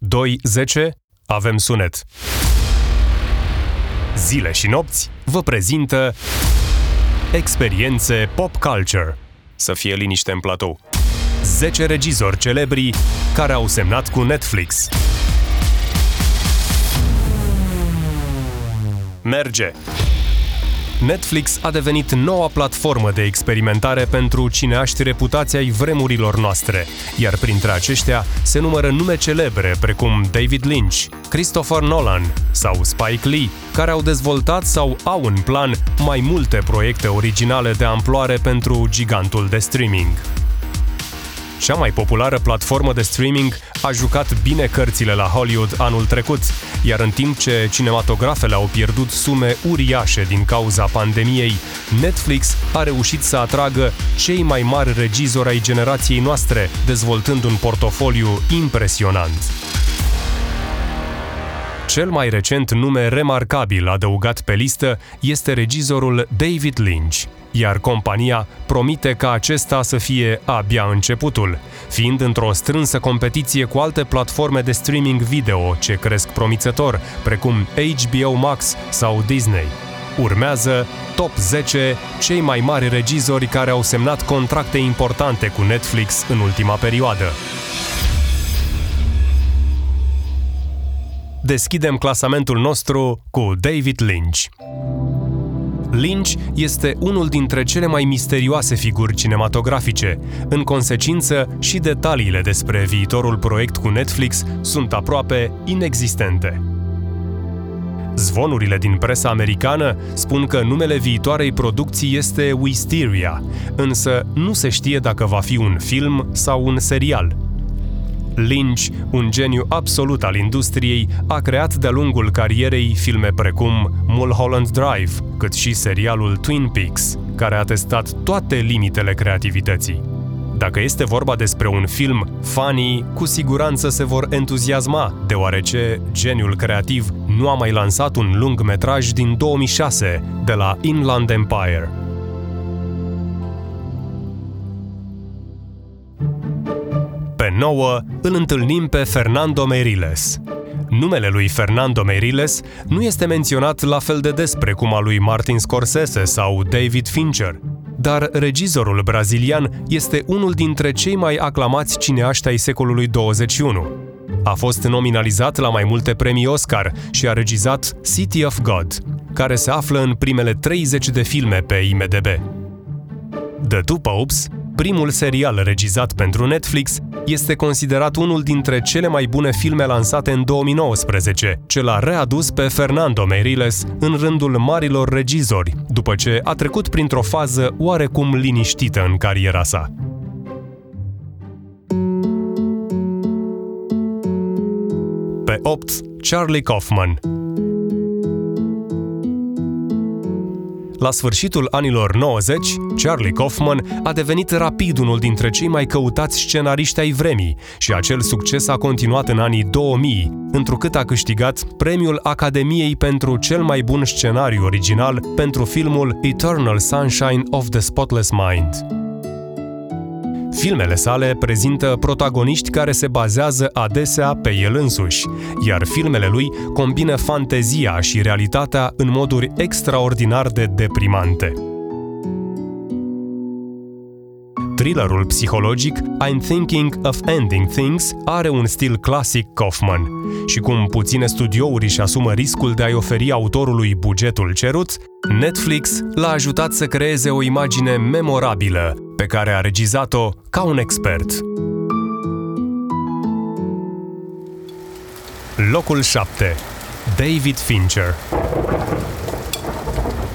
2.10 avem sunet. Zile și nopți vă prezintă experiențe pop culture. Să fie liniște în platou. 10 regizori celebri care au semnat cu Netflix. Merge! Netflix a devenit noua platformă de experimentare pentru cineaști reputația ai vremurilor noastre, iar printre aceștia se numără nume celebre precum David Lynch, Christopher Nolan sau Spike Lee, care au dezvoltat sau au în plan mai multe proiecte originale de amploare pentru gigantul de streaming. Cea mai populară platformă de streaming a jucat bine cărțile la Hollywood anul trecut, iar în timp ce cinematografele au pierdut sume uriașe din cauza pandemiei, Netflix a reușit să atragă cei mai mari regizori ai generației noastre, dezvoltând un portofoliu impresionant. Cel mai recent nume remarcabil adăugat pe listă este regizorul David Lynch, iar compania promite ca acesta să fie abia începutul, fiind într-o strânsă competiție cu alte platforme de streaming video ce cresc promițător, precum HBO Max sau Disney. Urmează Top 10 cei mai mari regizori care au semnat contracte importante cu Netflix în ultima perioadă. Deschidem clasamentul nostru cu David Lynch. Lynch este unul dintre cele mai misterioase figuri cinematografice. În consecință, și detaliile despre viitorul proiect cu Netflix sunt aproape inexistente. Zvonurile din presa americană spun că numele viitoarei producții este Wisteria, însă nu se știe dacă va fi un film sau un serial – Lynch, un geniu absolut al industriei, a creat de-a lungul carierei filme precum Mulholland Drive, cât și serialul Twin Peaks, care a testat toate limitele creativității. Dacă este vorba despre un film, fanii cu siguranță se vor entuziasma, deoarece geniul creativ nu a mai lansat un lung metraj din 2006 de la Inland Empire. Pe 9 îl întâlnim pe Fernando Meriles. Numele lui Fernando Meriles nu este menționat la fel de des precum a lui Martin Scorsese sau David Fincher, dar regizorul brazilian este unul dintre cei mai aclamați cineaști ai secolului 21. A fost nominalizat la mai multe premii Oscar și a regizat City of God, care se află în primele 30 de filme pe IMDb. The Two Popes, primul serial regizat pentru Netflix, este considerat unul dintre cele mai bune filme lansate în 2019, ce l-a readus pe Fernando Meriles în rândul marilor regizori, după ce a trecut printr-o fază oarecum liniștită în cariera sa. Pe 8, Charlie Kaufman, La sfârșitul anilor 90, Charlie Kaufman a devenit rapid unul dintre cei mai căutați scenariști ai vremii și acel succes a continuat în anii 2000, întrucât a câștigat premiul Academiei pentru cel mai bun scenariu original pentru filmul Eternal Sunshine of the Spotless Mind. Filmele sale prezintă protagoniști care se bazează adesea pe el însuși, iar filmele lui combină fantezia și realitatea în moduri extraordinar de deprimante. Thrillerul psihologic I'm Thinking of Ending Things are un stil clasic Kaufman și cum puține studiouri își asumă riscul de a-i oferi autorului bugetul cerut, Netflix l-a ajutat să creeze o imagine memorabilă, pe care a regizat-o ca un expert. Locul 7. David Fincher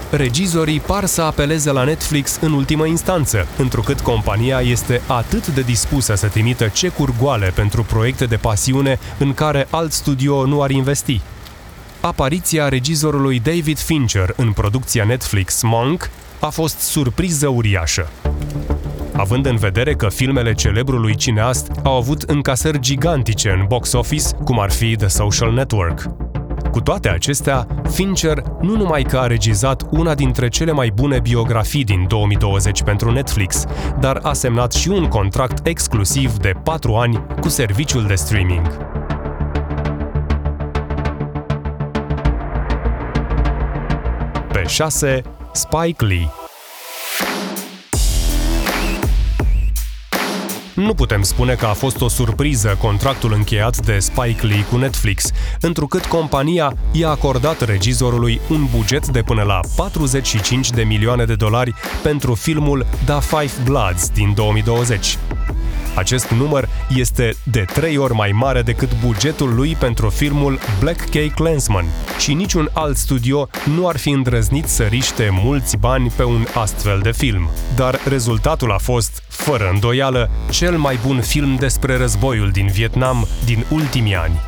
regizorii par să apeleze la Netflix în ultimă instanță, întrucât compania este atât de dispusă să trimită cecuri goale pentru proiecte de pasiune în care alt studio nu ar investi. Apariția regizorului David Fincher în producția Netflix Monk a fost surpriză uriașă având în vedere că filmele celebrului cineast au avut încasări gigantice în box office, cum ar fi The Social Network. Cu toate acestea, Fincher nu numai că a regizat una dintre cele mai bune biografii din 2020 pentru Netflix, dar a semnat și un contract exclusiv de 4 ani cu serviciul de streaming. Pe 6. Spike Lee Nu putem spune că a fost o surpriză contractul încheiat de Spike Lee cu Netflix, întrucât compania i-a acordat regizorului un buget de până la 45 de milioane de dolari pentru filmul The Five Bloods din 2020. Acest număr este de trei ori mai mare decât bugetul lui pentru filmul Black Cake Clansman și niciun alt studio nu ar fi îndrăznit să riște mulți bani pe un astfel de film. Dar rezultatul a fost, fără îndoială, cel mai bun film despre războiul din Vietnam din ultimii ani.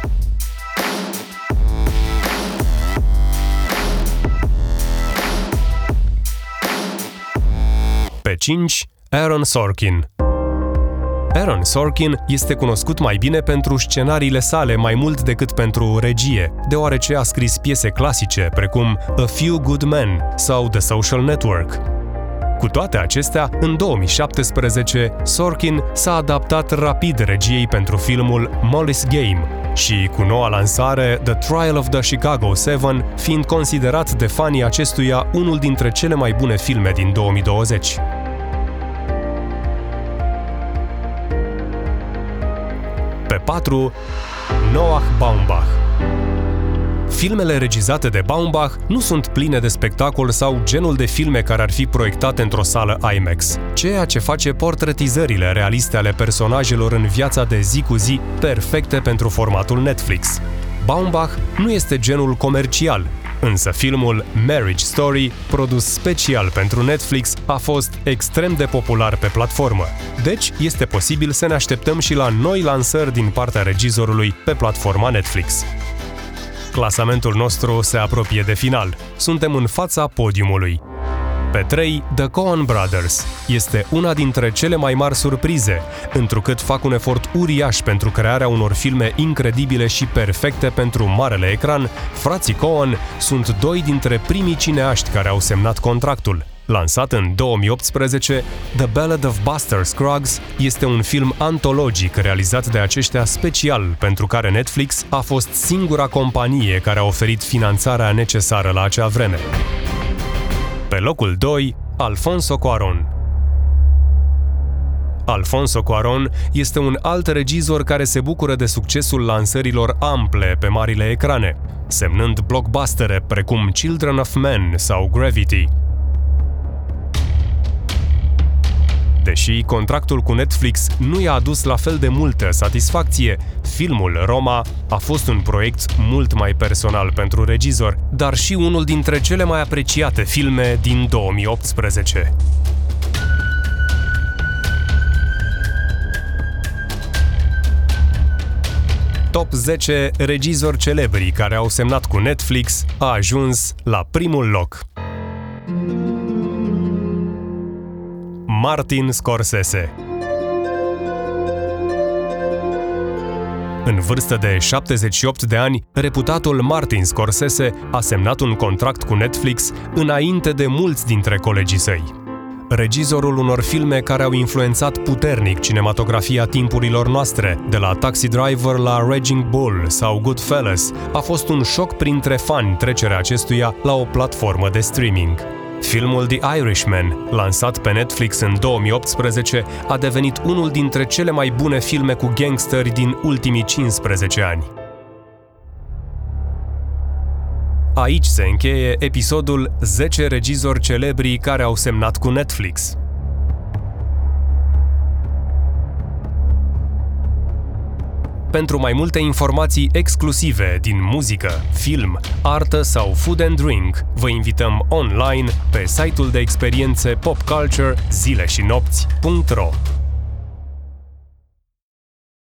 Pe 5, Aaron Sorkin. Aaron Sorkin este cunoscut mai bine pentru scenariile sale mai mult decât pentru regie, deoarece a scris piese clasice precum A Few Good Men sau The Social Network. Cu toate acestea, în 2017, Sorkin s-a adaptat rapid regiei pentru filmul Molly's Game și cu noua lansare The Trial of the Chicago 7 fiind considerat de fanii acestuia unul dintre cele mai bune filme din 2020. 4, Noah Baumbach. Filmele regizate de Baumbach nu sunt pline de spectacol sau genul de filme care ar fi proiectate într-o sală IMAX, ceea ce face portretizările realiste ale personajelor în viața de zi cu zi perfecte pentru formatul Netflix. Baumbach nu este genul comercial, Însă filmul Marriage Story, produs special pentru Netflix, a fost extrem de popular pe platformă. Deci, este posibil să ne așteptăm și la noi lansări din partea regizorului pe platforma Netflix. Clasamentul nostru se apropie de final. Suntem în fața podiumului. Pe 3, The Coen Brothers este una dintre cele mai mari surprize, întrucât fac un efort uriaș pentru crearea unor filme incredibile și perfecte pentru marele ecran, frații Coen sunt doi dintre primii cineaști care au semnat contractul. Lansat în 2018, The Ballad of Buster Scruggs este un film antologic realizat de aceștia special pentru care Netflix a fost singura companie care a oferit finanțarea necesară la acea vreme. Pe locul 2, Alfonso Cuaron. Alfonso Cuaron este un alt regizor care se bucură de succesul lansărilor ample pe marile ecrane, semnând blockbustere precum Children of Men sau Gravity. Deși contractul cu Netflix nu i-a adus la fel de multă satisfacție, filmul Roma a fost un proiect mult mai personal pentru regizor, dar și unul dintre cele mai apreciate filme din 2018. Top 10 regizori celebri care au semnat cu Netflix a ajuns la primul loc. Martin Scorsese. În vârstă de 78 de ani, reputatul Martin Scorsese a semnat un contract cu Netflix înainte de mulți dintre colegii săi. Regizorul unor filme care au influențat puternic cinematografia timpurilor noastre, de la Taxi Driver la Raging Bull sau Goodfellas, a fost un șoc printre fani trecerea acestuia la o platformă de streaming. Filmul The Irishman, lansat pe Netflix în 2018, a devenit unul dintre cele mai bune filme cu gangsteri din ultimii 15 ani. Aici se încheie episodul 10 regizori celebri care au semnat cu Netflix. Pentru mai multe informații exclusive din muzică, film, artă sau food and drink, vă invităm online pe site-ul de experiențe popculture zile și nopți.ro.